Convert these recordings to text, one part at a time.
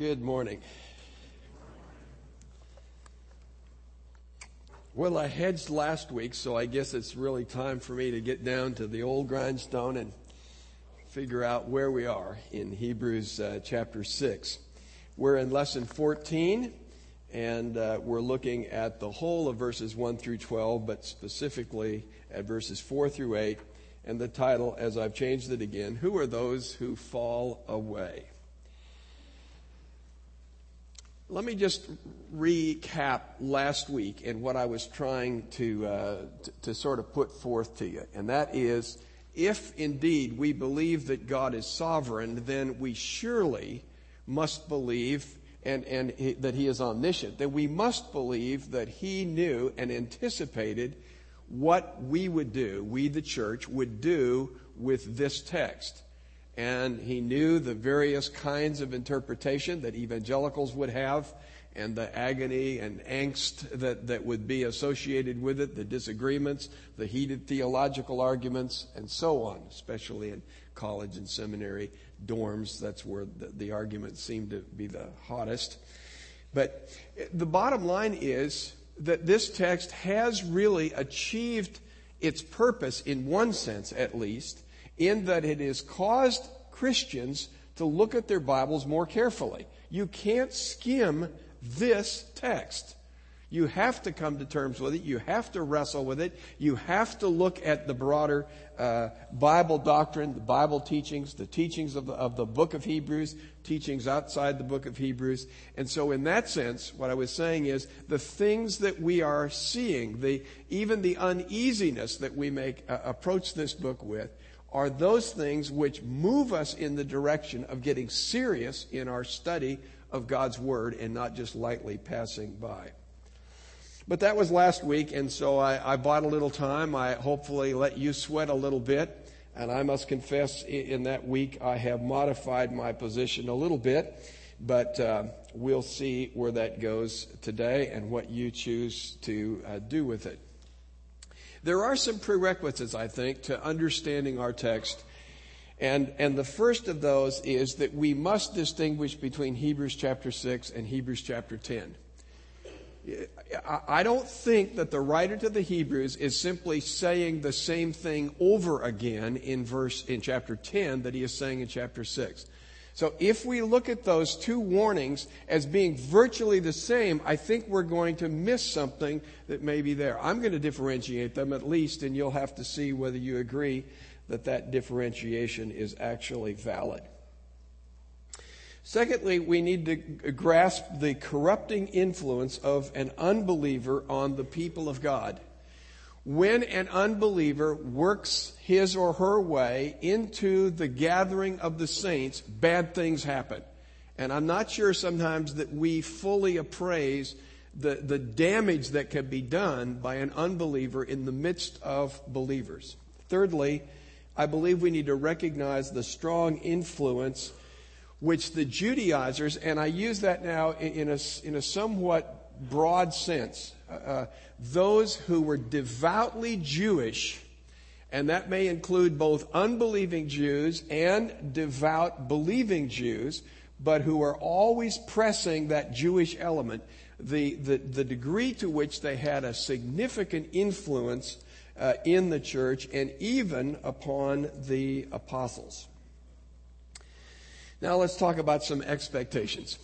Good morning. Well, I hedged last week, so I guess it's really time for me to get down to the old grindstone and figure out where we are in Hebrews uh, chapter 6. We're in lesson 14, and uh, we're looking at the whole of verses 1 through 12, but specifically at verses 4 through 8. And the title, as I've changed it again, Who Are Those Who Fall Away? Let me just recap last week and what I was trying to, uh, to, to sort of put forth to you. And that is, if indeed we believe that God is sovereign, then we surely must believe and, and he, that He is omniscient. that we must believe that He knew and anticipated what we would do, we the church would do with this text and he knew the various kinds of interpretation that evangelicals would have and the agony and angst that, that would be associated with it, the disagreements, the heated theological arguments, and so on, especially in college and seminary dorms. That's where the, the arguments seem to be the hottest. But the bottom line is that this text has really achieved its purpose, in one sense at least, in that it has caused Christians to look at their Bibles more carefully. You can't skim this text. You have to come to terms with it. You have to wrestle with it. You have to look at the broader uh, Bible doctrine, the Bible teachings, the teachings of the, of the book of Hebrews, teachings outside the book of Hebrews. And so, in that sense, what I was saying is the things that we are seeing, the, even the uneasiness that we make uh, approach this book with, are those things which move us in the direction of getting serious in our study of God's Word and not just lightly passing by. But that was last week, and so I, I bought a little time. I hopefully let you sweat a little bit. And I must confess, in that week, I have modified my position a little bit. But uh, we'll see where that goes today and what you choose to uh, do with it. There are some prerequisites, I think, to understanding our text. And, and the first of those is that we must distinguish between Hebrews chapter 6 and Hebrews chapter 10. I don't think that the writer to the Hebrews is simply saying the same thing over again in verse in chapter 10 that he is saying in chapter 6. So if we look at those two warnings as being virtually the same, I think we're going to miss something that may be there. I'm going to differentiate them at least, and you'll have to see whether you agree that that differentiation is actually valid. Secondly, we need to grasp the corrupting influence of an unbeliever on the people of God when an unbeliever works his or her way into the gathering of the saints, bad things happen. And I'm not sure sometimes that we fully appraise the, the damage that can be done by an unbeliever in the midst of believers. Thirdly, I believe we need to recognize the strong influence which the Judaizers, and I use that now in a, in a somewhat broad sense, uh, those who were devoutly Jewish, and that may include both unbelieving Jews and devout believing Jews, but who are always pressing that Jewish element, the, the, the degree to which they had a significant influence uh, in the church and even upon the apostles. Now let's talk about some expectations.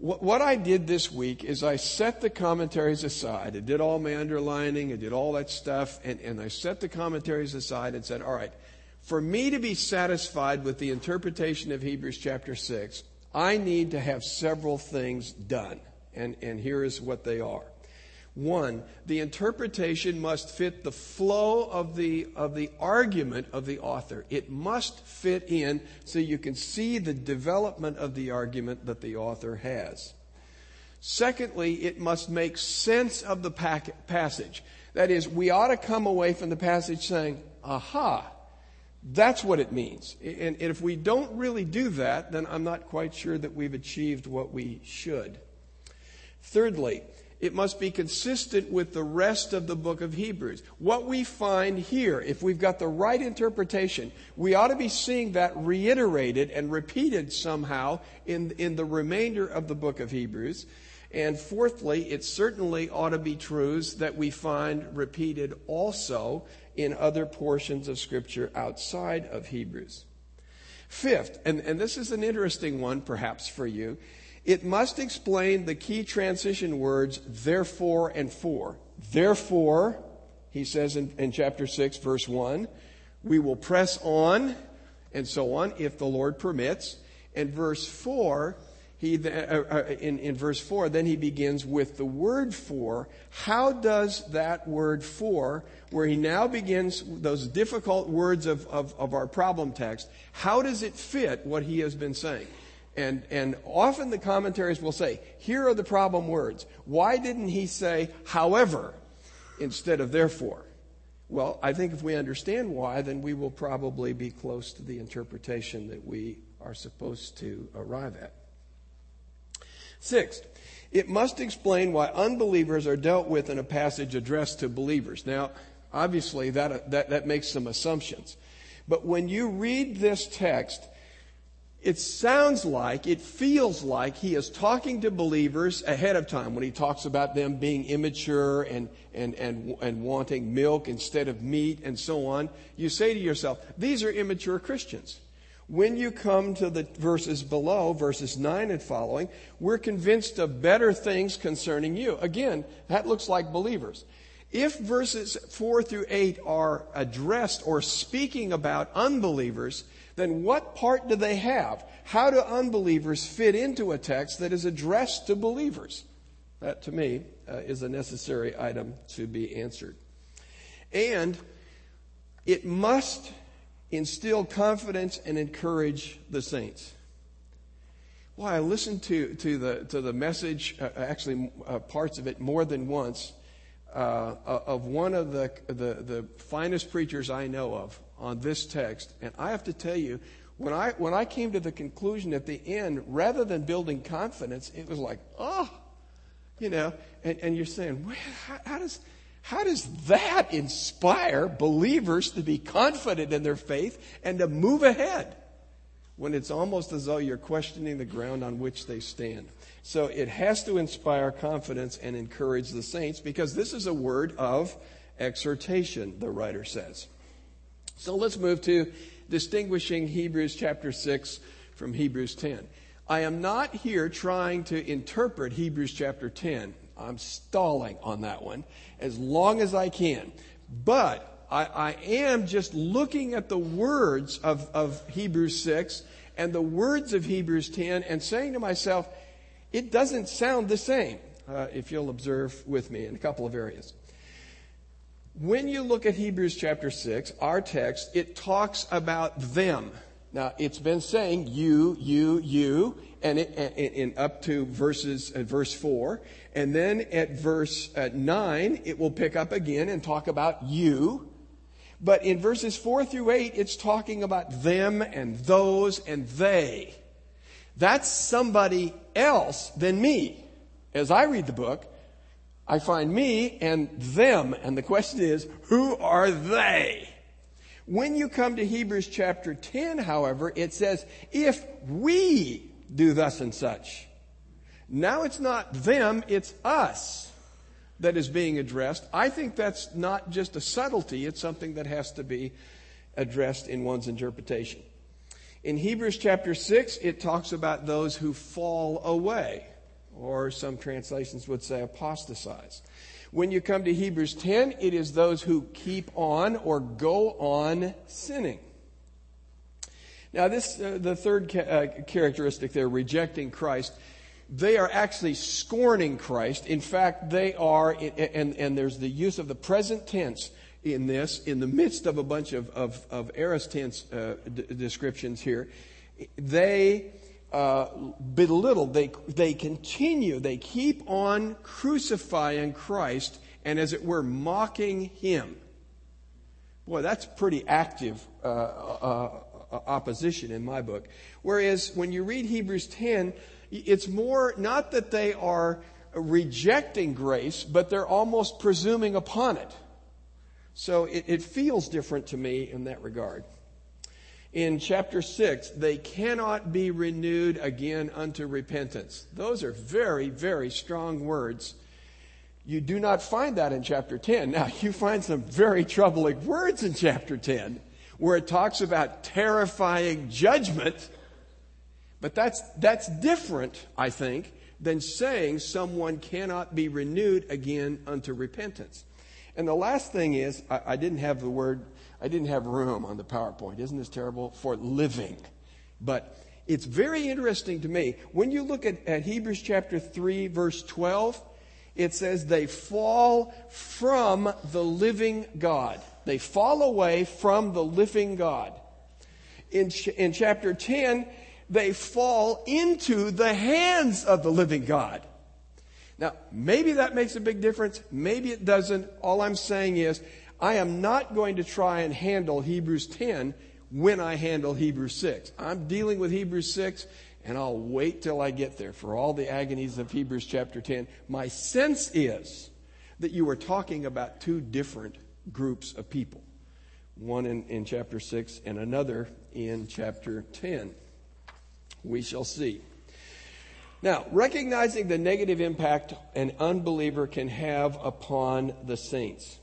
What I did this week is I set the commentaries aside. I did all my underlining, I did all that stuff, and, and I set the commentaries aside and said, all right, for me to be satisfied with the interpretation of Hebrews chapter 6, I need to have several things done. And, and here is what they are. One, the interpretation must fit the flow of the, of the argument of the author. It must fit in so you can see the development of the argument that the author has. Secondly, it must make sense of the passage. That is, we ought to come away from the passage saying, aha, that's what it means. And, and if we don't really do that, then I'm not quite sure that we've achieved what we should. Thirdly, it must be consistent with the rest of the book of Hebrews. What we find here, if we've got the right interpretation, we ought to be seeing that reiterated and repeated somehow in, in the remainder of the book of Hebrews. And fourthly, it certainly ought to be truths that we find repeated also in other portions of Scripture outside of Hebrews. Fifth, and, and this is an interesting one perhaps for you, it must explain the key transition words, therefore and for. Therefore, he says in, in chapter 6, verse 1, we will press on, and so on, if the Lord permits. And verse 4, he, uh, uh, in, in verse 4, then he begins with the word for. How does that word for, where he now begins those difficult words of, of, of our problem text, how does it fit what he has been saying? And, and often the commentaries will say, here are the problem words. Why didn't he say, however, instead of therefore? Well, I think if we understand why, then we will probably be close to the interpretation that we are supposed to arrive at. Sixth, it must explain why unbelievers are dealt with in a passage addressed to believers. Now, obviously, that, that, that makes some assumptions. But when you read this text, it sounds like, it feels like he is talking to believers ahead of time when he talks about them being immature and, and, and, and wanting milk instead of meat and so on. You say to yourself, these are immature Christians. When you come to the verses below, verses 9 and following, we're convinced of better things concerning you. Again, that looks like believers. If verses 4 through 8 are addressed or speaking about unbelievers, then what part do they have? How do unbelievers fit into a text that is addressed to believers? That, to me, uh, is a necessary item to be answered. And it must instill confidence and encourage the saints. Well, I listened to, to, the, to the message, uh, actually, uh, parts of it more than once, uh, of one of the, the, the finest preachers I know of on this text. And I have to tell you, when I, when I came to the conclusion at the end, rather than building confidence, it was like, oh, you know, and, and you're saying, well, how, how, does, how does that inspire believers to be confident in their faith and to move ahead when it's almost as though you're questioning the ground on which they stand? So it has to inspire confidence and encourage the saints because this is a word of exhortation, the writer says. So let's move to distinguishing Hebrews chapter 6 from Hebrews 10. I am not here trying to interpret Hebrews chapter 10. I'm stalling on that one as long as I can. But I, I am just looking at the words of, of Hebrews 6 and the words of Hebrews 10 and saying to myself, it doesn't sound the same, uh, if you'll observe with me in a couple of areas. When you look at Hebrews chapter 6, our text, it talks about them. Now, it's been saying you, you, you, and, it, and, and up to verses, uh, verse 4. And then at verse uh, 9, it will pick up again and talk about you. But in verses 4 through 8, it's talking about them and those and they. That's somebody else than me. As I read the book, I find me and them. And the question is, who are they? When you come to Hebrews chapter 10, however, it says, if we do thus and such. Now it's not them, it's us that is being addressed. I think that's not just a subtlety, it's something that has to be addressed in one's interpretation. In Hebrews chapter 6, it talks about those who fall away or some translations would say apostatize. When you come to Hebrews 10, it is those who keep on or go on sinning. Now, this, uh, the third ca- uh, characteristic there, rejecting Christ, they are actually scorning Christ. In fact, they are, and, and there's the use of the present tense in this, in the midst of a bunch of, of, of aorist tense uh, d- descriptions here. They uh, belittled. They, they continue, they keep on crucifying Christ and, as it were, mocking him. Boy, that's pretty active uh, uh, uh, opposition in my book. Whereas when you read Hebrews 10, it's more not that they are rejecting grace, but they're almost presuming upon it. So it, it feels different to me in that regard. In chapter 6, they cannot be renewed again unto repentance. Those are very, very strong words. You do not find that in chapter 10. Now, you find some very troubling words in chapter 10 where it talks about terrifying judgment. But that's, that's different, I think, than saying someone cannot be renewed again unto repentance. And the last thing is, I, I, didn't have the word, I didn't have room on the PowerPoint. Isn't this terrible? For living. But it's very interesting to me. When you look at, at Hebrews chapter 3, verse 12, it says they fall from the living God. They fall away from the living God. In, in chapter 10, they fall into the hands of the living God. Now, maybe that makes a big difference. Maybe it doesn't. All I'm saying is, I am not going to try and handle Hebrews 10 when I handle Hebrews 6. I'm dealing with Hebrews 6 and I'll wait till I get there for all the agonies of Hebrews chapter 10. My sense is that you are talking about two different groups of people one in, in chapter 6 and another in chapter 10. We shall see. Now, recognizing the negative impact an unbeliever can have upon the saints.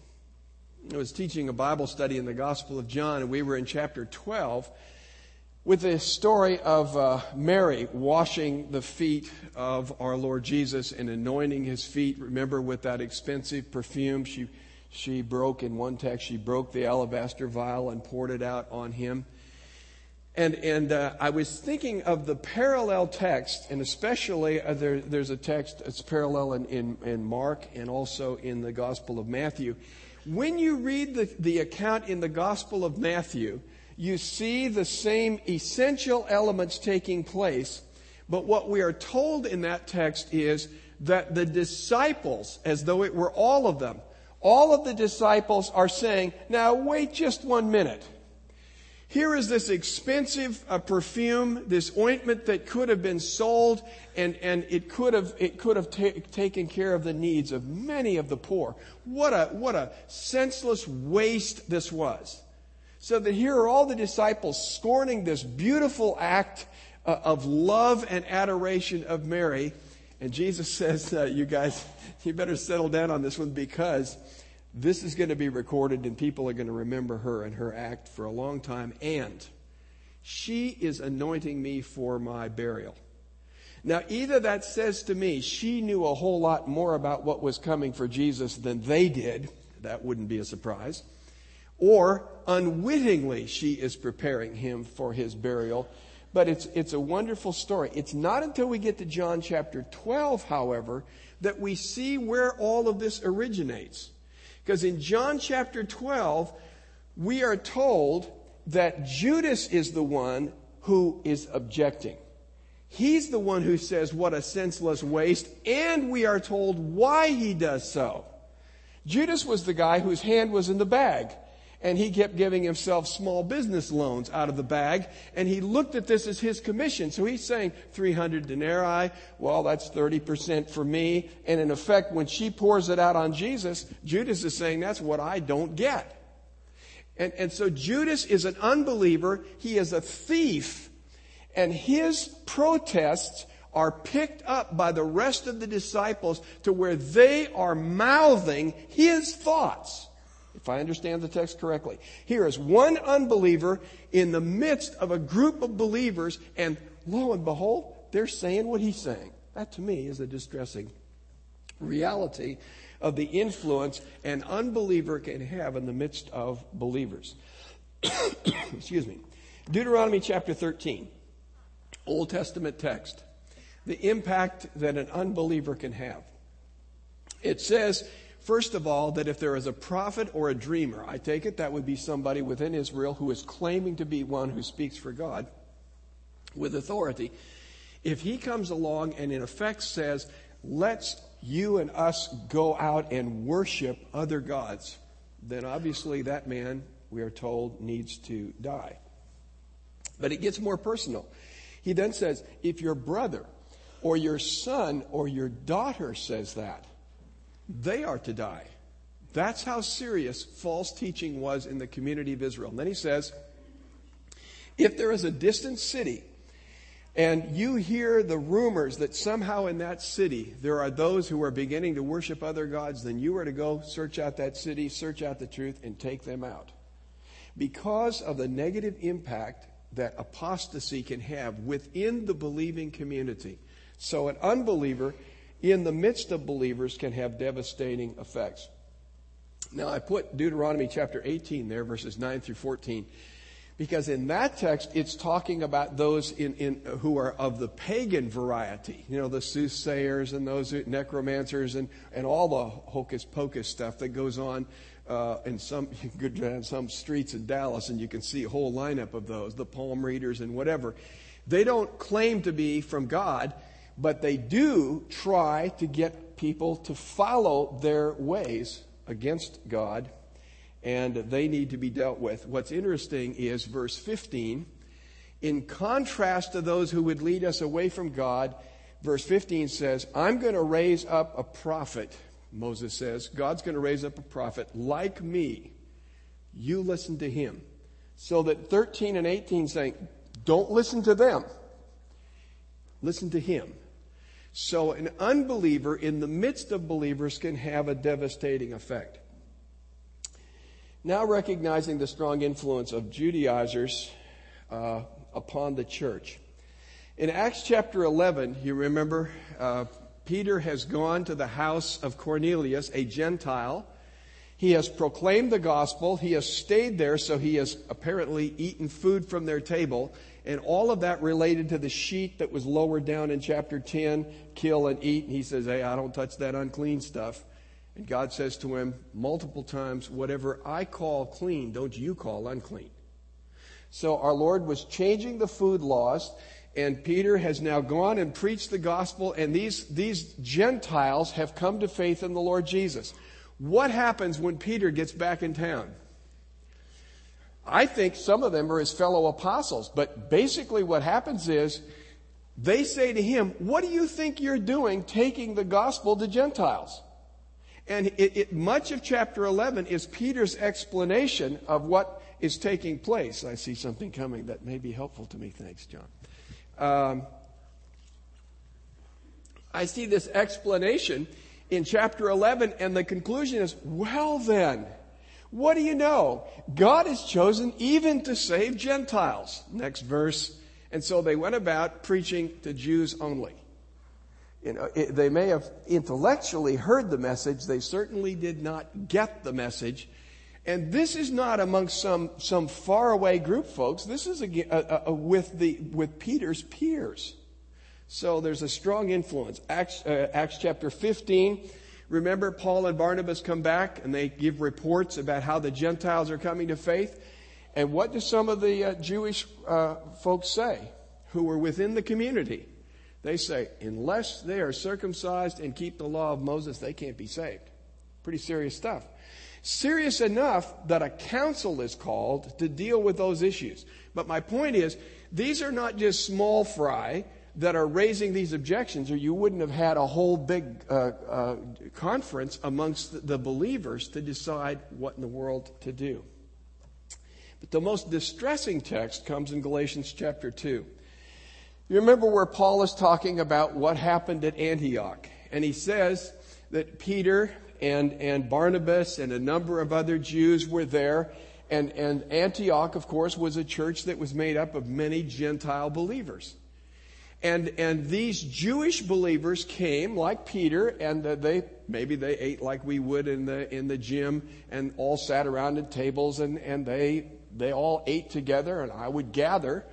I was teaching a Bible study in the Gospel of John, and we were in chapter 12 with the story of uh, Mary washing the feet of our Lord Jesus and anointing his feet. Remember, with that expensive perfume, she, she broke, in one text, she broke the alabaster vial and poured it out on him. And, and uh, I was thinking of the parallel text, and especially uh, there, there's a text that's parallel in, in, in, Mark and also in the Gospel of Matthew. When you read the, the account in the Gospel of Matthew, you see the same essential elements taking place, but what we are told in that text is that the disciples, as though it were all of them, all of the disciples are saying, now wait just one minute. Here is this expensive uh, perfume, this ointment that could have been sold and, and it could have, it could have ta- taken care of the needs of many of the poor. What a, what a senseless waste this was. So that here are all the disciples scorning this beautiful act uh, of love and adoration of Mary. And Jesus says, uh, you guys, you better settle down on this one because this is going to be recorded and people are going to remember her and her act for a long time. And she is anointing me for my burial. Now, either that says to me she knew a whole lot more about what was coming for Jesus than they did. That wouldn't be a surprise. Or unwittingly she is preparing him for his burial. But it's, it's a wonderful story. It's not until we get to John chapter 12, however, that we see where all of this originates. Because in John chapter 12, we are told that Judas is the one who is objecting. He's the one who says, What a senseless waste, and we are told why he does so. Judas was the guy whose hand was in the bag and he kept giving himself small business loans out of the bag, and he looked at this as his commission. So he's saying 300 denarii, well, that's 30% for me. And in effect, when she pours it out on Jesus, Judas is saying, that's what I don't get. And, and so Judas is an unbeliever. He is a thief. And his protests are picked up by the rest of the disciples to where they are mouthing his thoughts if I understand the text correctly. Here is one unbeliever in the midst of a group of believers, and lo and behold, they're saying what he's saying. That to me is a distressing reality of the influence an unbeliever can have in the midst of believers. Excuse me. Deuteronomy chapter 13, Old Testament text. The impact that an unbeliever can have. It says, First of all, that if there is a prophet or a dreamer, I take it that would be somebody within Israel who is claiming to be one who speaks for God with authority. If he comes along and in effect says, let's you and us go out and worship other gods, then obviously that man, we are told, needs to die. But it gets more personal. He then says, if your brother or your son or your daughter says that, they are to die. That's how serious false teaching was in the community of Israel. And then he says, if there is a distant city and you hear the rumors that somehow in that city there are those who are beginning to worship other gods, then you are to go search out that city, search out the truth, and take them out. Because of the negative impact that apostasy can have within the believing community. So an unbeliever in the midst of believers can have devastating effects. Now I put Deuteronomy chapter 18 there, verses 9 through 14, because in that text it's talking about those in, in, who are of the pagan variety. You know, the soothsayers and those necromancers and, and all the hocus pocus stuff that goes on uh, in some some streets in Dallas and you can see a whole lineup of those, the palm readers and whatever. They don't claim to be from God, but they do try to get people to follow their ways against God, and they need to be dealt with. What's interesting is verse 15. In contrast to those who would lead us away from God, verse 15 says, I'm going to raise up a prophet, Moses says. God's going to raise up a prophet like me. You listen to him. So that 13 and 18 saying, don't listen to them. Listen to him. So an unbeliever in the midst of believers can have a devastating effect. Now recognizing the strong influence of Judaizers uh, upon the church. In Acts chapter 11, you remember, uh, Peter has gone to the house of Cornelius, a Gentile. He has proclaimed the gospel. He has stayed there, so he has apparently eaten food from their table. And all of that related to the sheet that was lowered down in chapter 10 kill and eat. And he says, Hey, I don't touch that unclean stuff. And God says to him multiple times, Whatever I call clean, don't you call unclean. So our Lord was changing the food laws, and Peter has now gone and preached the gospel, and these, these Gentiles have come to faith in the Lord Jesus. What happens when Peter gets back in town? I think some of them are his fellow apostles, but basically what happens is they say to him, What do you think you're doing taking the gospel to Gentiles? And it, it, much of chapter 11 is Peter's explanation of what is taking place. I see something coming that may be helpful to me. Thanks, John. Um, I see this explanation in chapter 11, and the conclusion is, well then, what do you know? God has chosen even to save Gentiles. Next verse. And so they went about preaching to Jews only. You know, it, they may have intellectually heard the message, they certainly did not get the message. And this is not amongst some, some faraway group, folks. This is a, a, a, with, the, with Peter's peers. So there's a strong influence. Acts, uh, Acts chapter 15 Remember, Paul and Barnabas come back and they give reports about how the Gentiles are coming to faith. And what do some of the uh, Jewish uh, folks say who were within the community? They say, unless they are circumcised and keep the law of Moses, they can't be saved. Pretty serious stuff. Serious enough that a council is called to deal with those issues. But my point is, these are not just small fry that are raising these objections, or you wouldn't have had a whole big uh, uh, conference amongst the believers to decide what in the world to do. But the most distressing text comes in Galatians chapter 2. You remember where Paul is talking about what happened at Antioch. And he says that Peter and, and Barnabas and a number of other Jews were there. And, and Antioch, of course, was a church that was made up of many Gentile believers. And, and these Jewish believers came like Peter and they, maybe they ate like we would in the, in the gym and all sat around at tables and, and they, they all ate together and I would gather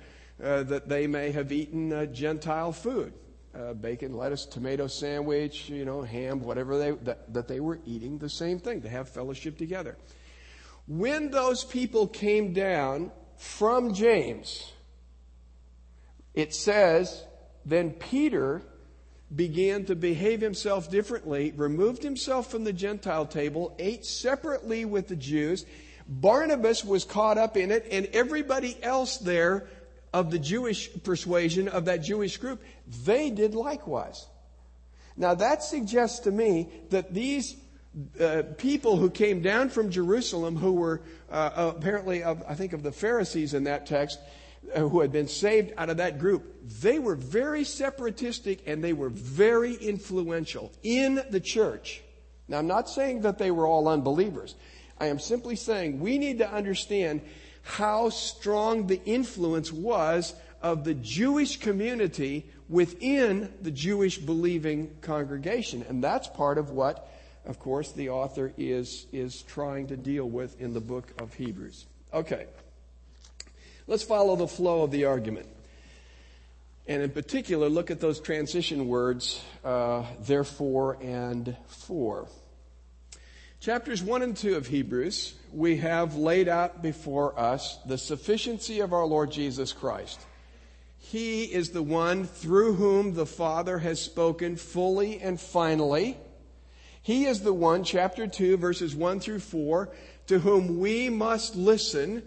uh, that they may have eaten uh, Gentile food. Uh, bacon, lettuce, tomato sandwich, you know, ham, whatever they, that, that they were eating the same thing to have fellowship together. When those people came down from James, it says then Peter began to behave himself differently, removed himself from the Gentile table, ate separately with the Jews. Barnabas was caught up in it, and everybody else there of the Jewish persuasion of that Jewish group, they did likewise. Now that suggests to me that these uh, people who came down from Jerusalem, who were uh, apparently of, I think of the Pharisees in that text, Uh, who had been saved out of that group, they were very separatistic and they were very influential in the church. Now, I'm not saying that they were all unbelievers. I am simply saying we need to understand how strong the influence was of the Jewish community within the Jewish believing congregation. And that's part of what, of course, the author is, is trying to deal with in the book of Hebrews. Okay. Let's follow the flow of the argument. And in particular, look at those transition words, uh, therefore and for. Chapters 1 and 2 of Hebrews, we have laid out before us the sufficiency of our Lord Jesus Christ. He is the one through whom the Father has spoken fully and finally. He is the one, chapter 2, verses 1 through 4, to whom we must listen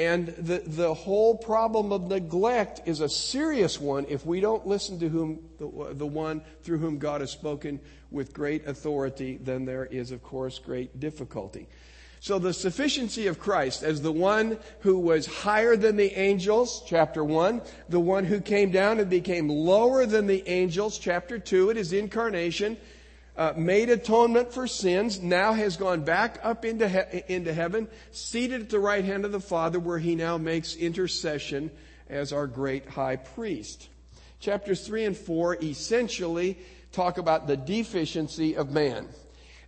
and the, the whole problem of neglect is a serious one if we don't listen to whom the, the one through whom God has spoken with great authority, then there is, of course, great difficulty. So the sufficiency of Christ as the one who was higher than the angels, chapter 1, the one who came down and became lower than the angels, chapter 2, it is incarnation, uh, made atonement for sins, now has gone back up into, he- into heaven, seated at the right hand of the Father, where he now makes intercession as our great high priest. Chapters 3 and 4 essentially talk about the deficiency of man.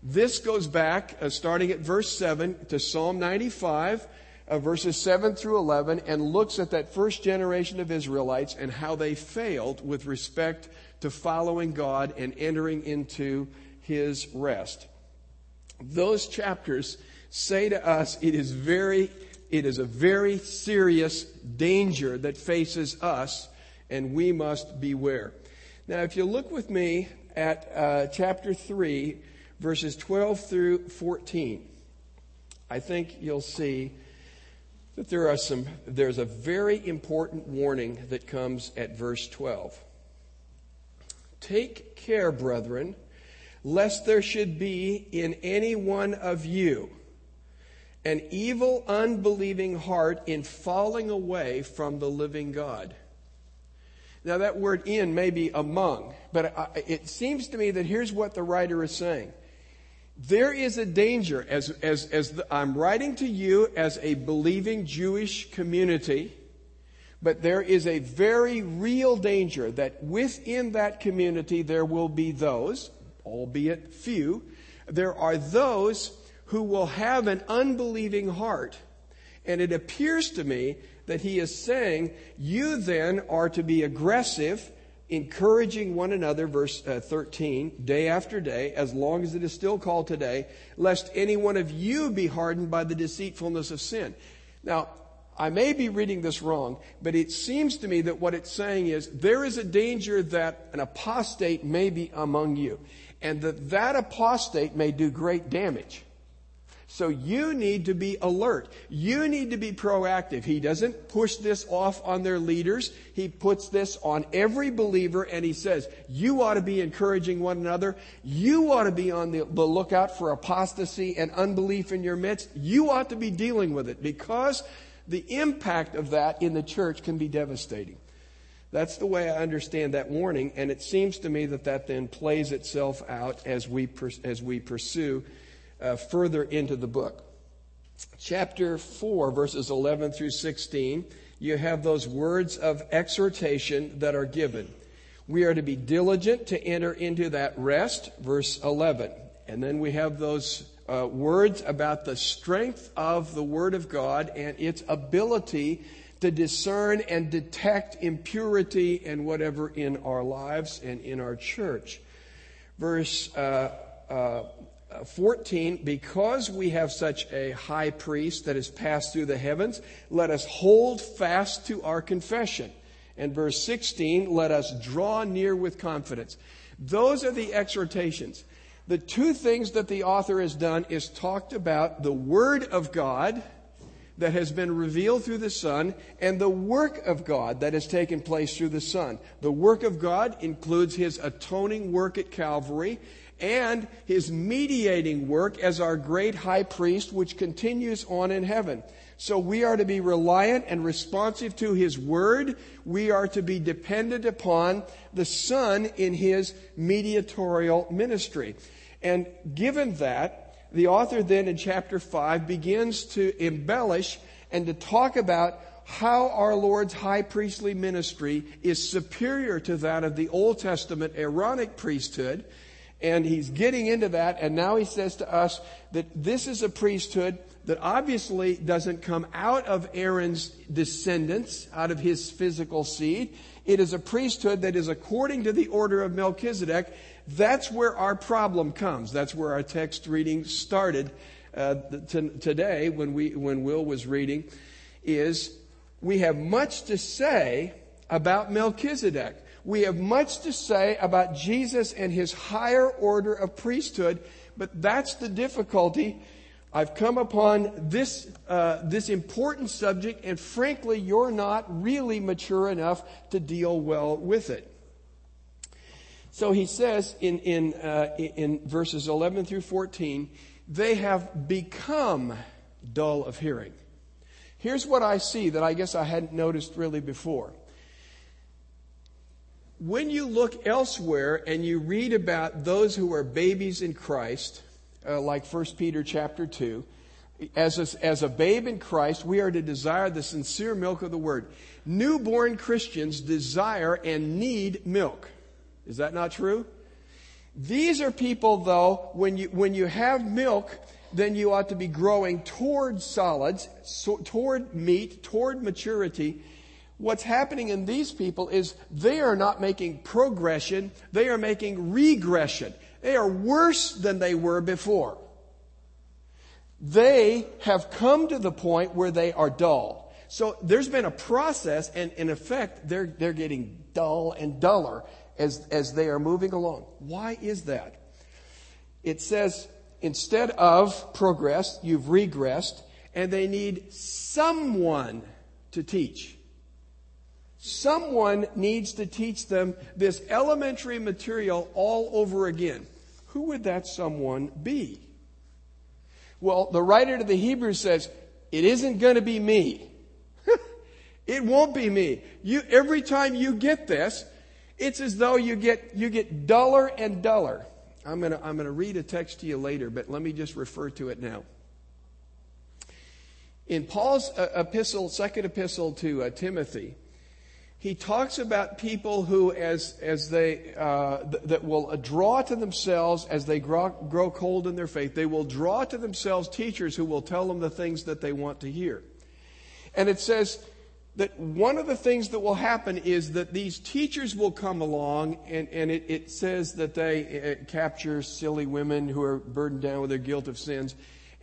This goes back, uh, starting at verse 7, to Psalm 95, uh, verses 7 through 11, and looks at that first generation of Israelites and how they failed with respect to following God and entering into his rest. Those chapters say to us it is very it is a very serious danger that faces us and we must beware. Now if you look with me at uh, chapter 3 verses 12 through 14 I think you'll see that there are some there's a very important warning that comes at verse 12. Take care, brethren, lest there should be in any one of you an evil, unbelieving heart in falling away from the living God. Now, that word in may be among, but it seems to me that here's what the writer is saying. There is a danger, as, as, as the, I'm writing to you as a believing Jewish community, but there is a very real danger that within that community there will be those, albeit few, there are those who will have an unbelieving heart. And it appears to me that he is saying, you then are to be aggressive, encouraging one another, verse uh, 13, day after day, as long as it is still called today, lest any one of you be hardened by the deceitfulness of sin. Now, I may be reading this wrong, but it seems to me that what it's saying is there is a danger that an apostate may be among you and that that apostate may do great damage. So you need to be alert. You need to be proactive. He doesn't push this off on their leaders. He puts this on every believer and he says, you ought to be encouraging one another. You ought to be on the, the lookout for apostasy and unbelief in your midst. You ought to be dealing with it because the impact of that in the church can be devastating. That's the way I understand that warning, and it seems to me that that then plays itself out as we, as we pursue uh, further into the book. Chapter 4, verses 11 through 16, you have those words of exhortation that are given. We are to be diligent to enter into that rest, verse 11. And then we have those uh, words about the strength of the Word of God and its ability to discern and detect impurity and whatever in our lives and in our church. Verse uh, uh, 14, because we have such a high priest that has passed through the heavens, let us hold fast to our confession. And verse 16, let us draw near with confidence. Those are the exhortations. The two things that the author has done is talked about the Word of God that has been revealed through the Son and the work of God that has taken place through the Son. The work of God includes His atoning work at Calvary and His mediating work as our great high priest, which continues on in heaven. So we are to be reliant and responsive to His Word. We are to be dependent upon the Son in His mediatorial ministry. And given that, the author then in chapter 5 begins to embellish and to talk about how our Lord's high priestly ministry is superior to that of the Old Testament Aaronic priesthood. And he's getting into that, and now he says to us that this is a priesthood that obviously doesn't come out of Aaron's descendants, out of his physical seed. It is a priesthood that is according to the order of Melchizedek, that's where our problem comes. That's where our text reading started uh, t- today when, we, when Will was reading, is we have much to say about Melchizedek. We have much to say about Jesus and his higher order of priesthood, but that's the difficulty. I've come upon this, uh, this important subject, and frankly, you're not really mature enough to deal well with it. So he says in, in, uh, in verses 11 through 14, they have become dull of hearing. Here's what I see that I guess I hadn't noticed really before. When you look elsewhere and you read about those who are babies in Christ, uh, like 1 Peter chapter 2, as a, as a babe in Christ, we are to desire the sincere milk of the word. Newborn Christians desire and need milk. Is that not true? These are people, though, when you, when you have milk, then you ought to be growing toward solids, so, toward meat, toward maturity. What's happening in these people is they are not making progression, they are making regression. They are worse than they were before. They have come to the point where they are dull. So there's been a process, and in effect, they're, they're getting dull and duller as, as they are moving along. Why is that? It says instead of progress, you've regressed, and they need someone to teach. Someone needs to teach them this elementary material all over again. Who would that someone be? Well, the writer to the Hebrews says, it isn't going to be me. it won't be me. You, every time you get this, it's as though you get, you get duller and duller. I'm going to I'm going to read a text to you later, but let me just refer to it now. In Paul's uh, epistle, second epistle to uh, Timothy, he talks about people who, as, as they, uh, th- that will draw to themselves, as they grow, grow cold in their faith, they will draw to themselves teachers who will tell them the things that they want to hear. And it says, that one of the things that will happen is that these teachers will come along and, and it, it says that they capture silly women who are burdened down with their guilt of sins.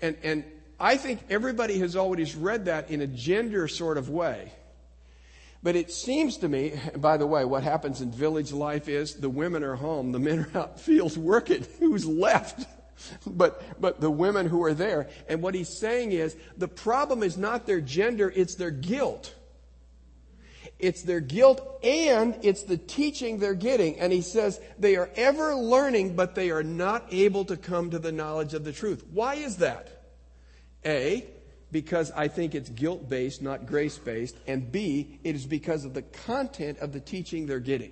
And, and I think everybody has always read that in a gender sort of way. But it seems to me, by the way, what happens in village life is the women are home, the men are out fields working. Who's left? But, but the women who are there. And what he's saying is the problem is not their gender, it's their guilt. It's their guilt and it's the teaching they're getting. And he says they are ever learning, but they are not able to come to the knowledge of the truth. Why is that? A, because I think it's guilt based, not grace based. And B, it is because of the content of the teaching they're getting.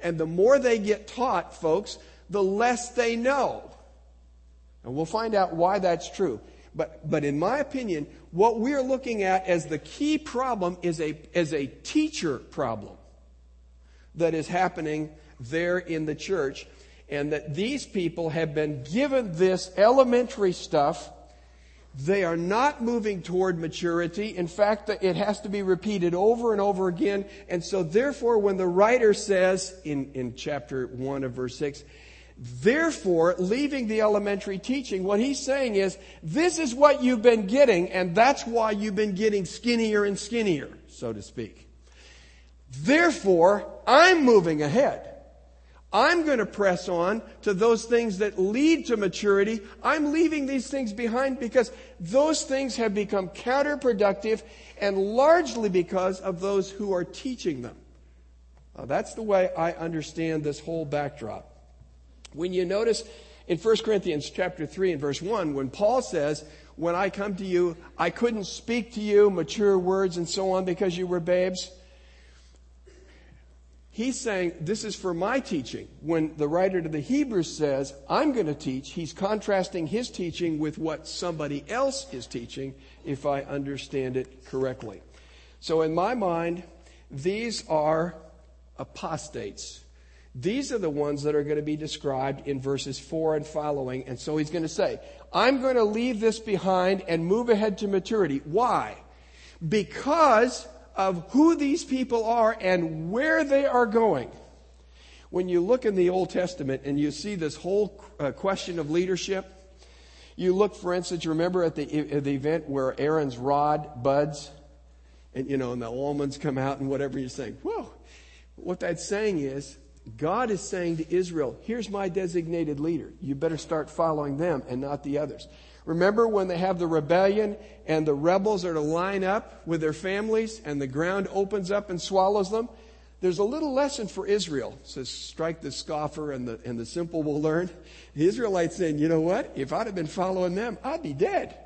And the more they get taught, folks, the less they know. And we'll find out why that's true. But, but in my opinion, what we're looking at as the key problem is a, is a teacher problem that is happening there in the church. And that these people have been given this elementary stuff. They are not moving toward maturity. In fact, it has to be repeated over and over again. And so therefore, when the writer says in, in chapter 1 of verse 6, Therefore, leaving the elementary teaching, what he's saying is, this is what you've been getting, and that's why you've been getting skinnier and skinnier, so to speak. Therefore, I'm moving ahead. I'm going to press on to those things that lead to maturity. I'm leaving these things behind because those things have become counterproductive and largely because of those who are teaching them. Now, that's the way I understand this whole backdrop. When you notice in 1 Corinthians chapter 3 and verse 1, when Paul says, when I come to you, I couldn't speak to you mature words and so on because you were babes. He's saying, this is for my teaching. When the writer to the Hebrews says, I'm going to teach, he's contrasting his teaching with what somebody else is teaching, if I understand it correctly. So in my mind, these are apostates. These are the ones that are going to be described in verses 4 and following. And so he's going to say, I'm going to leave this behind and move ahead to maturity. Why? Because of who these people are and where they are going. When you look in the Old Testament and you see this whole uh, question of leadership, you look, for instance, remember at the, at the event where Aaron's rod buds, and you know, and the almonds come out and whatever you're saying. Whoa! What that's saying is, God is saying to Israel, here's my designated leader. You better start following them and not the others. Remember when they have the rebellion and the rebels are to line up with their families and the ground opens up and swallows them? There's a little lesson for Israel. It says, strike the scoffer and the, and the simple will learn. The Israelites saying, you know what? If I'd have been following them, I'd be dead.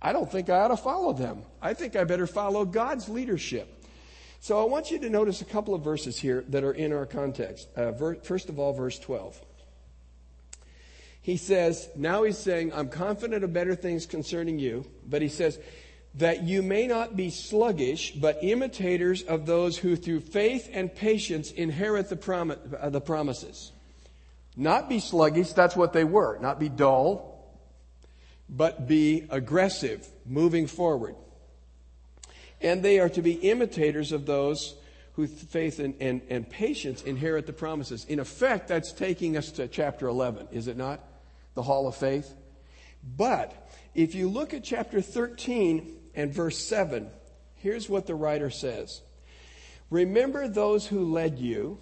I don't think I ought to follow them. I think I better follow God's leadership. So I want you to notice a couple of verses here that are in our context. Uh, ver- first of all, verse 12. He says, now he's saying, I'm confident of better things concerning you, but he says, that you may not be sluggish, but imitators of those who through faith and patience inherit the, prom- uh, the promises. Not be sluggish, that's what they were. Not be dull, but be aggressive, moving forward and they are to be imitators of those who faith and, and, and patience inherit the promises. In effect, that's taking us to chapter 11, is it not? The hall of faith. But if you look at chapter 13 and verse 7, here's what the writer says Remember those who led you,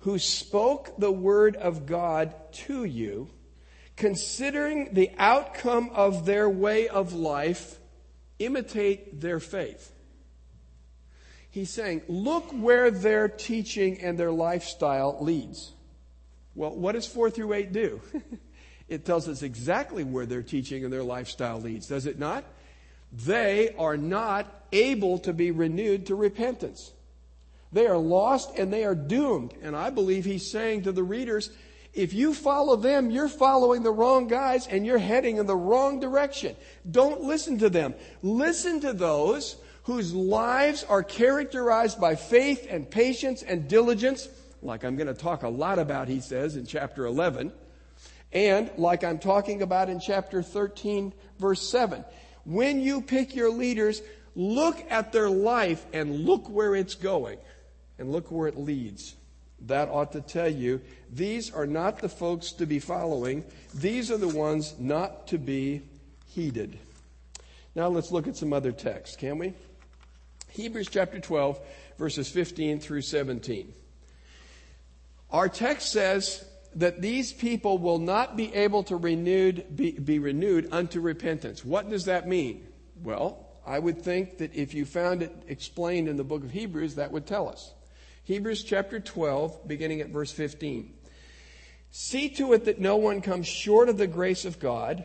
who spoke the word of God to you, considering the outcome of their way of life, imitate their faith. He's saying, look where their teaching and their lifestyle leads. Well, what does 4 through 8 do? it tells us exactly where their teaching and their lifestyle leads, does it not? They are not able to be renewed to repentance. They are lost and they are doomed. And I believe he's saying to the readers, if you follow them, you're following the wrong guys and you're heading in the wrong direction. Don't listen to them. Listen to those whose lives are characterized by faith and patience and diligence, like I'm going to talk a lot about, he says in chapter 11, and like I'm talking about in chapter 13, verse 7. When you pick your leaders, look at their life and look where it's going and look where it leads. That ought to tell you these are not the folks to be following. These are the ones not to be heeded. Now let's look at some other texts, can we? Hebrews chapter 12, verses 15 through 17. Our text says that these people will not be able to renewed, be, be renewed unto repentance. What does that mean? Well, I would think that if you found it explained in the book of Hebrews, that would tell us. Hebrews chapter 12, beginning at verse 15. See to it that no one comes short of the grace of God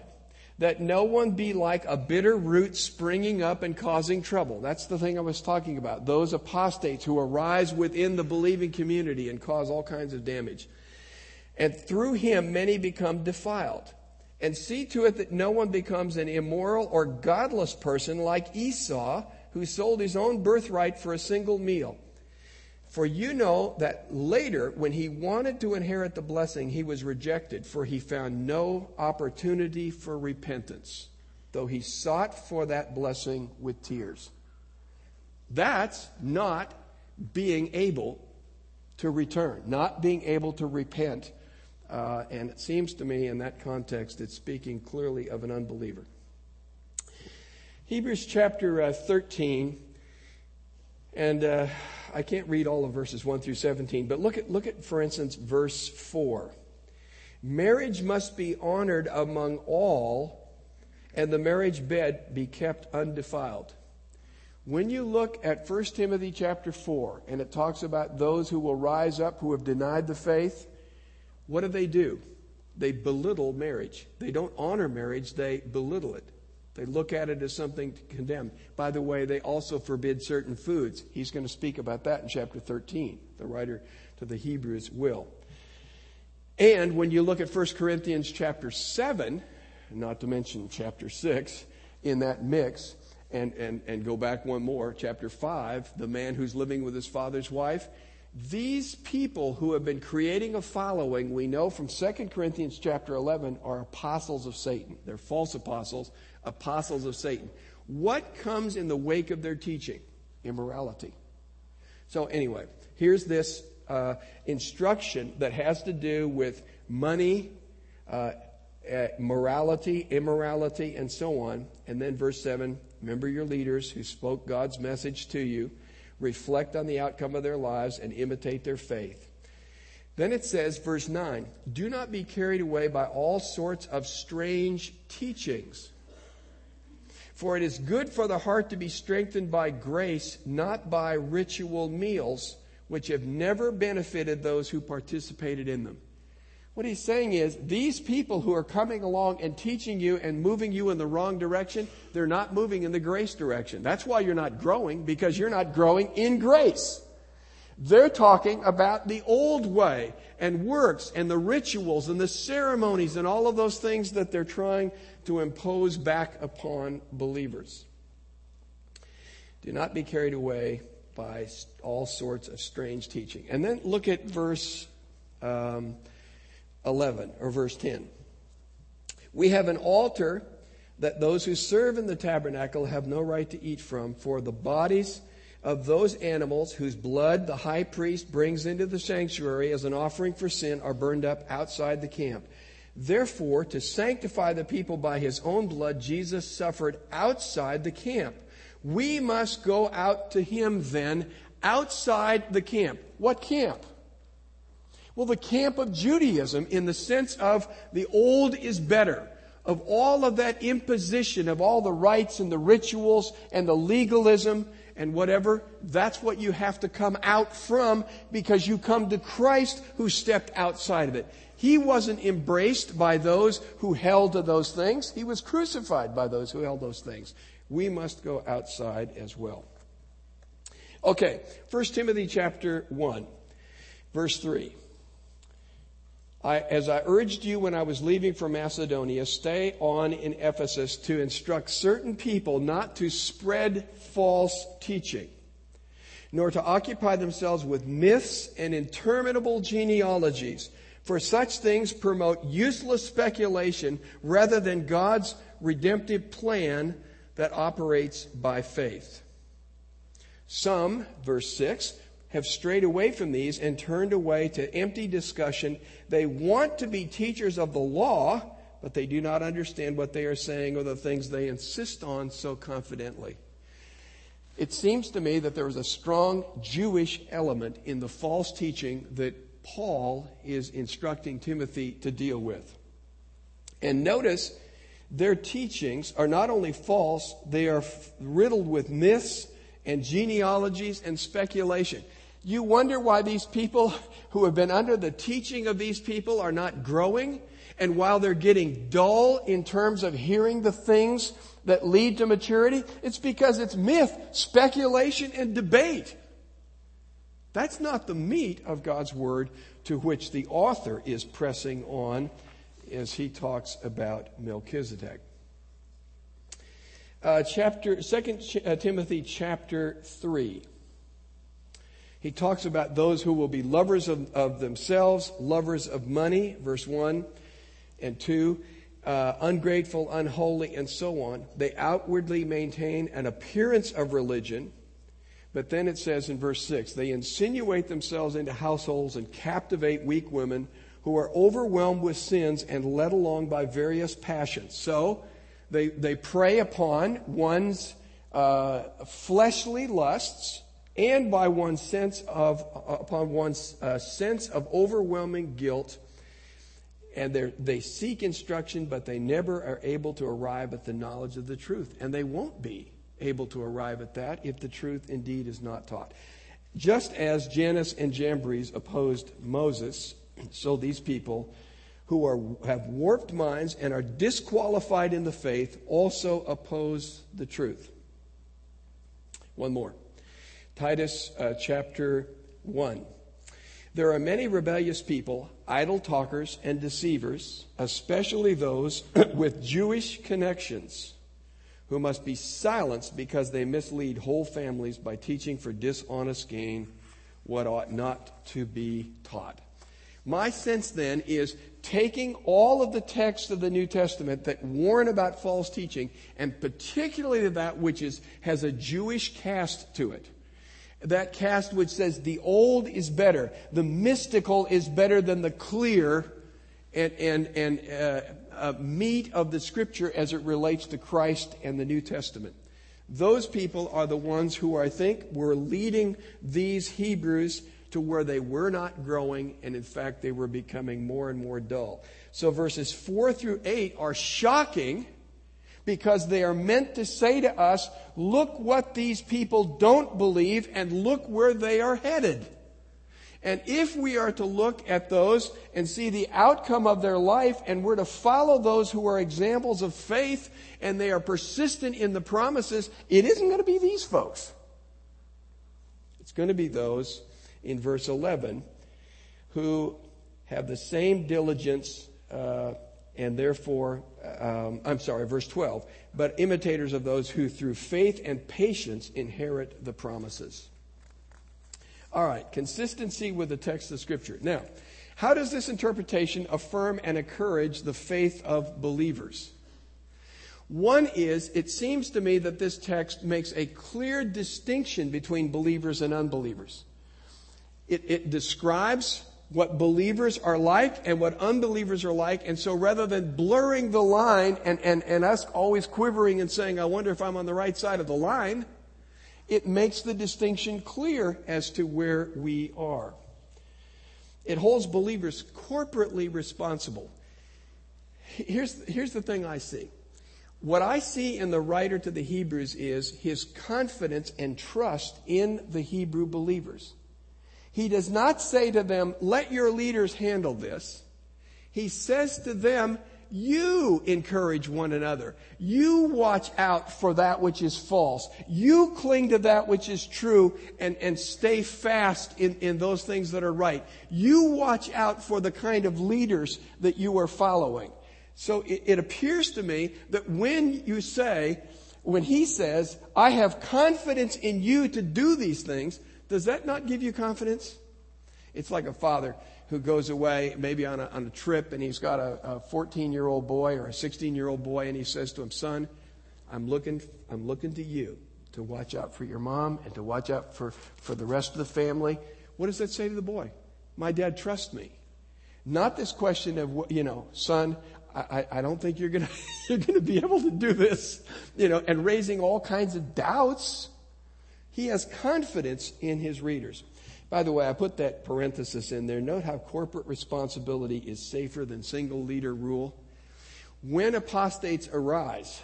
that no one be like a bitter root springing up and causing trouble. That's the thing I was talking about. Those apostates who arise within the believing community and cause all kinds of damage. And through him, many become defiled. And see to it that no one becomes an immoral or godless person like Esau, who sold his own birthright for a single meal. For you know that later, when he wanted to inherit the blessing, he was rejected, for he found no opportunity for repentance, though he sought for that blessing with tears. That's not being able to return, not being able to repent. Uh, and it seems to me, in that context, it's speaking clearly of an unbeliever. Hebrews chapter uh, 13 And uh, I can't read all of verses 1 through 17, but look at, look at, for instance, verse 4. Marriage must be honored among all, and the marriage bed be kept undefiled. When you look at 1 Timothy chapter 4, and it talks about those who will rise up who have denied the faith, what do they do? They belittle marriage. They don't honor marriage, they belittle it. They look at it as something to condemn. By the way, they also forbid certain foods. He's going to speak about that in chapter 13. The writer to the Hebrews will. And when you look at 1 Corinthians chapter 7, not to mention chapter 6, in that mix, and, and, and go back one more, chapter 5, the man who's living with his father's wife. These people who have been creating a following, we know from 2 Corinthians chapter 11, are apostles of Satan. They're false apostles, apostles of Satan. What comes in the wake of their teaching? Immorality. So, anyway, here's this uh, instruction that has to do with money, uh, uh, morality, immorality, and so on. And then verse 7 remember your leaders who spoke God's message to you, reflect on the outcome of their lives, and imitate their faith. Then it says, verse 9, do not be carried away by all sorts of strange teachings. For it is good for the heart to be strengthened by grace, not by ritual meals, which have never benefited those who participated in them. What he's saying is, these people who are coming along and teaching you and moving you in the wrong direction, they're not moving in the grace direction. That's why you're not growing, because you're not growing in grace. They're talking about the old way and works and the rituals and the ceremonies and all of those things that they're trying to impose back upon believers. Do not be carried away by all sorts of strange teaching. And then look at verse. Um, 11 or verse 10. We have an altar that those who serve in the tabernacle have no right to eat from, for the bodies of those animals whose blood the high priest brings into the sanctuary as an offering for sin are burned up outside the camp. Therefore, to sanctify the people by his own blood, Jesus suffered outside the camp. We must go out to him then outside the camp. What camp? Well, the camp of Judaism, in the sense of the old is better, of all of that imposition of all the rites and the rituals and the legalism and whatever, that's what you have to come out from because you come to Christ who stepped outside of it. He wasn't embraced by those who held to those things. He was crucified by those who held those things. We must go outside as well. Okay, 1 Timothy chapter 1, verse 3. I, as I urged you when I was leaving for Macedonia, stay on in Ephesus to instruct certain people not to spread false teaching, nor to occupy themselves with myths and interminable genealogies. For such things promote useless speculation rather than God's redemptive plan that operates by faith. Some, verse 6, have strayed away from these and turned away to empty discussion. They want to be teachers of the law, but they do not understand what they are saying or the things they insist on so confidently. It seems to me that there is a strong Jewish element in the false teaching that Paul is instructing Timothy to deal with. And notice their teachings are not only false, they are riddled with myths and genealogies and speculation. You wonder why these people who have been under the teaching of these people are not growing. And while they're getting dull in terms of hearing the things that lead to maturity, it's because it's myth, speculation, and debate. That's not the meat of God's Word to which the author is pressing on as he talks about Melchizedek. Uh, chapter, 2 uh, Timothy chapter 3 he talks about those who will be lovers of, of themselves, lovers of money, verse 1 and 2, uh, ungrateful, unholy, and so on. They outwardly maintain an appearance of religion, but then it says in verse 6 they insinuate themselves into households and captivate weak women who are overwhelmed with sins and led along by various passions. So they, they prey upon one's uh, fleshly lusts and by one's sense of, upon one's uh, sense of overwhelming guilt. And they seek instruction, but they never are able to arrive at the knowledge of the truth. And they won't be able to arrive at that if the truth indeed is not taught. Just as Jannes and Jambres opposed Moses, so these people who are, have warped minds and are disqualified in the faith also oppose the truth. One more. Titus uh, chapter 1. There are many rebellious people, idle talkers, and deceivers, especially those with Jewish connections, who must be silenced because they mislead whole families by teaching for dishonest gain what ought not to be taught. My sense then is taking all of the texts of the New Testament that warn about false teaching, and particularly that which is, has a Jewish cast to it. That cast which says the old is better, the mystical is better than the clear and, and, and uh, uh, meat of the scripture as it relates to Christ and the New Testament. Those people are the ones who I think were leading these Hebrews to where they were not growing, and in fact, they were becoming more and more dull. So verses 4 through 8 are shocking because they are meant to say to us, look what these people don't believe and look where they are headed. And if we are to look at those and see the outcome of their life and we're to follow those who are examples of faith and they are persistent in the promises, it isn't going to be these folks. It's going to be those in verse 11 who have the same diligence uh, and therefore, um, I'm sorry, verse 12, but imitators of those who through faith and patience inherit the promises. All right, consistency with the text of Scripture. Now, how does this interpretation affirm and encourage the faith of believers? One is, it seems to me that this text makes a clear distinction between believers and unbelievers. It, it describes what believers are like and what unbelievers are like. And so rather than blurring the line and, and, and us always quivering and saying, I wonder if I'm on the right side of the line, it makes the distinction clear as to where we are. It holds believers corporately responsible. Here's, here's the thing I see. What I see in the writer to the Hebrews is his confidence and trust in the Hebrew believers. He does not say to them, let your leaders handle this. He says to them, you encourage one another. You watch out for that which is false. You cling to that which is true and, and stay fast in, in those things that are right. You watch out for the kind of leaders that you are following. So it, it appears to me that when you say, when he says, I have confidence in you to do these things, does that not give you confidence? It's like a father who goes away maybe on a, on a trip and he's got a 14 year old boy or a 16 year old boy and he says to him, son, I'm looking, I'm looking to you to watch out for your mom and to watch out for, for the rest of the family. What does that say to the boy? My dad trusts me. Not this question of, you know, son, I, I don't think you're gonna, you're gonna be able to do this, you know, and raising all kinds of doubts. He has confidence in his readers. By the way, I put that parenthesis in there. Note how corporate responsibility is safer than single leader rule. When apostates arise,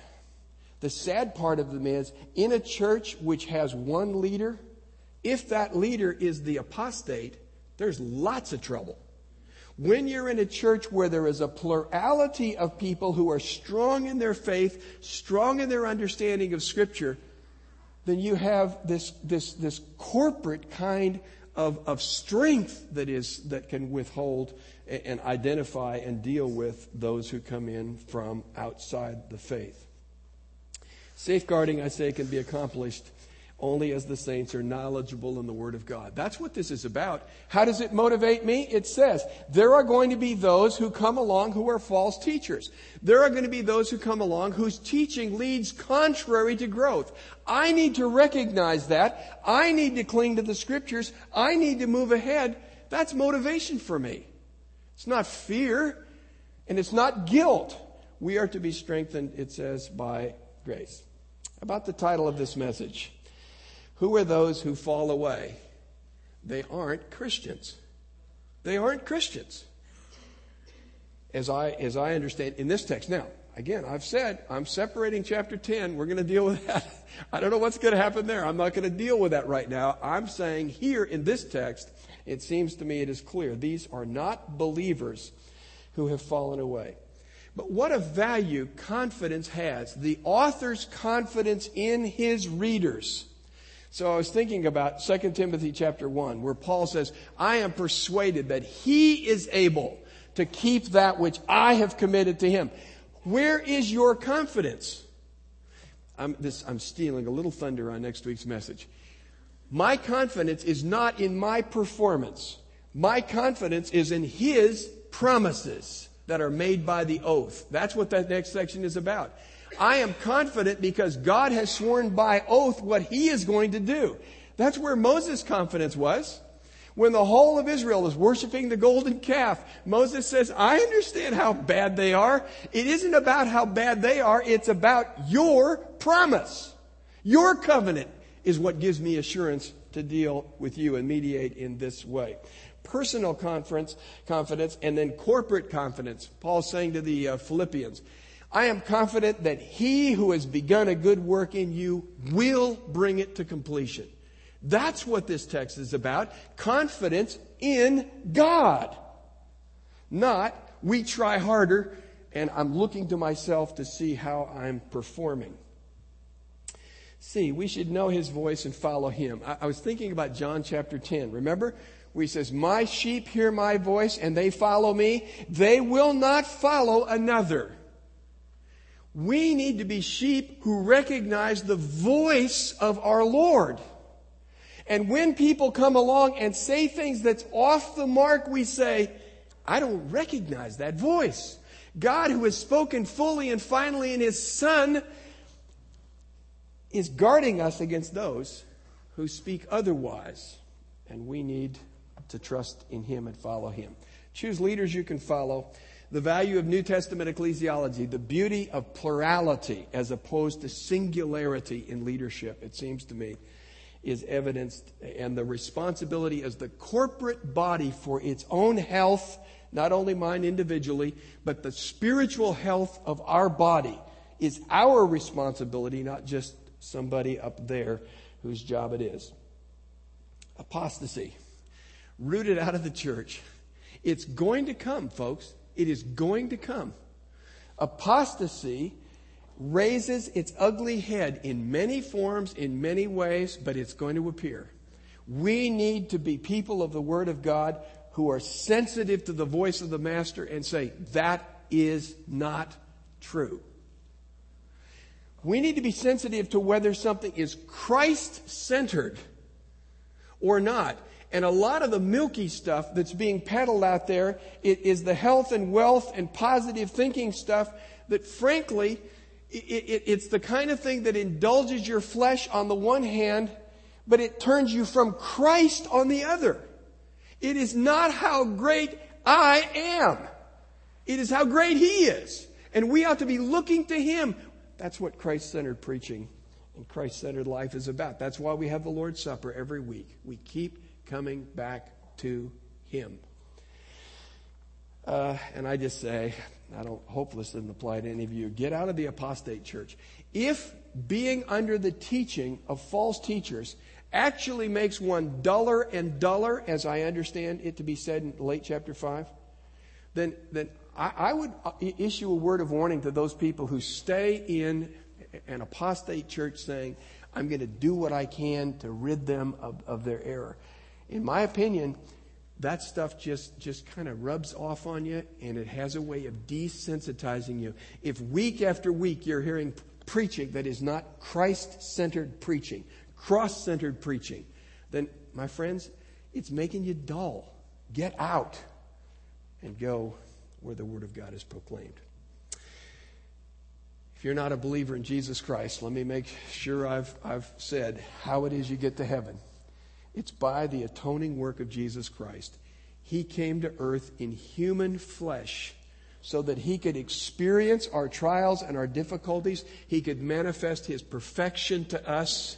the sad part of them is in a church which has one leader, if that leader is the apostate, there's lots of trouble. When you're in a church where there is a plurality of people who are strong in their faith, strong in their understanding of Scripture, then you have this, this, this corporate kind of, of strength that is that can withhold and identify and deal with those who come in from outside the faith. Safeguarding, I say, can be accomplished only as the saints are knowledgeable in the Word of God. That's what this is about. How does it motivate me? It says, there are going to be those who come along who are false teachers. There are going to be those who come along whose teaching leads contrary to growth. I need to recognize that. I need to cling to the Scriptures. I need to move ahead. That's motivation for me. It's not fear, and it's not guilt. We are to be strengthened, it says, by grace. About the title of this message. Who are those who fall away? They aren't Christians. They aren't Christians. As I, as I understand in this text. Now, again, I've said I'm separating chapter 10. We're going to deal with that. I don't know what's going to happen there. I'm not going to deal with that right now. I'm saying here in this text, it seems to me it is clear. These are not believers who have fallen away. But what a value confidence has. The author's confidence in his readers. So I was thinking about 2 Timothy chapter 1 where Paul says, I am persuaded that he is able to keep that which I have committed to him. Where is your confidence? I'm, this, I'm stealing a little thunder on next week's message. My confidence is not in my performance. My confidence is in his promises that are made by the oath. That's what that next section is about. I am confident because God has sworn by oath what he is going to do. That's where Moses' confidence was. When the whole of Israel is worshiping the golden calf, Moses says, I understand how bad they are. It isn't about how bad they are, it's about your promise. Your covenant is what gives me assurance to deal with you and mediate in this way. Personal confidence, confidence, and then corporate confidence. Paul's saying to the uh, Philippians, I am confident that he who has begun a good work in you will bring it to completion. That's what this text is about. Confidence in God. Not, we try harder and I'm looking to myself to see how I'm performing. See, we should know his voice and follow him. I, I was thinking about John chapter 10. Remember? Where he says, My sheep hear my voice and they follow me. They will not follow another. We need to be sheep who recognize the voice of our Lord. And when people come along and say things that's off the mark, we say, I don't recognize that voice. God, who has spoken fully and finally in His Son, is guarding us against those who speak otherwise. And we need to trust in Him and follow Him. Choose leaders you can follow the value of New Testament ecclesiology, the beauty of plurality as opposed to singularity in leadership, it seems to me, is evidenced, and the responsibility as the corporate body for its own health, not only mine individually, but the spiritual health of our body is our responsibility, not just somebody up there whose job it is. Apostasy, rooted out of the church. It's going to come, folks. It is going to come. Apostasy raises its ugly head in many forms, in many ways, but it's going to appear. We need to be people of the Word of God who are sensitive to the voice of the Master and say, that is not true. We need to be sensitive to whether something is Christ centered or not. And a lot of the milky stuff that's being peddled out there is the health and wealth and positive thinking stuff that frankly, it's the kind of thing that indulges your flesh on the one hand, but it turns you from Christ on the other. It is not how great I am. It is how great He is. And we ought to be looking to Him. That's what Christ centered preaching and Christ centered life is about. That's why we have the Lord's Supper every week. We keep coming back to Him. Uh, and I just say, I don't, hopeless doesn't apply to any of you. Get out of the apostate church. If being under the teaching of false teachers actually makes one duller and duller, as I understand it to be said in late chapter 5, then, then I, I would uh, issue a word of warning to those people who stay in an apostate church saying, I'm going to do what I can to rid them of, of their error in my opinion, that stuff just, just kind of rubs off on you and it has a way of desensitizing you. If week after week you're hearing preaching that is not Christ centered preaching, cross centered preaching, then, my friends, it's making you dull. Get out and go where the Word of God is proclaimed. If you're not a believer in Jesus Christ, let me make sure I've, I've said how it is you get to heaven. It's by the atoning work of Jesus Christ. He came to earth in human flesh so that he could experience our trials and our difficulties. He could manifest his perfection to us.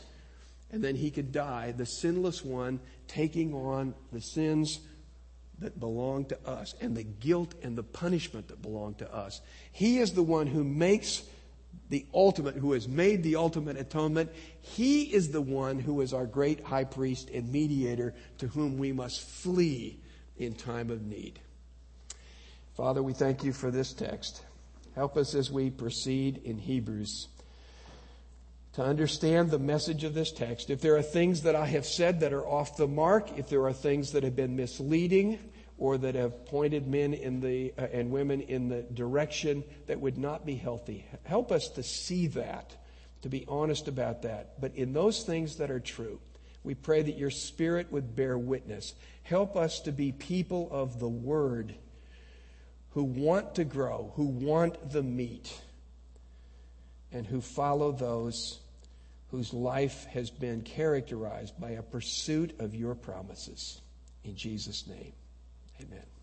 and then he could die, the sinless one, taking on the sins that belong to us and the guilt and the punishment that belong to us. He is the one who makes the ultimate, who has made the ultimate atonement. He is the one who is our great high priest and mediator to whom we must flee in time of need. Father, we thank you for this text. Help us as we proceed in Hebrews to understand the message of this text. If there are things that I have said that are off the mark, if there are things that have been misleading or that have pointed men in the, uh, and women in the direction that would not be healthy, help us to see that, to be honest about that. But in those things that are true, we pray that your Spirit would bear witness. Help us to be people of the Word who want to grow, who want the meat, and who follow those whose life has been characterized by a pursuit of your promises. In Jesus' name, amen.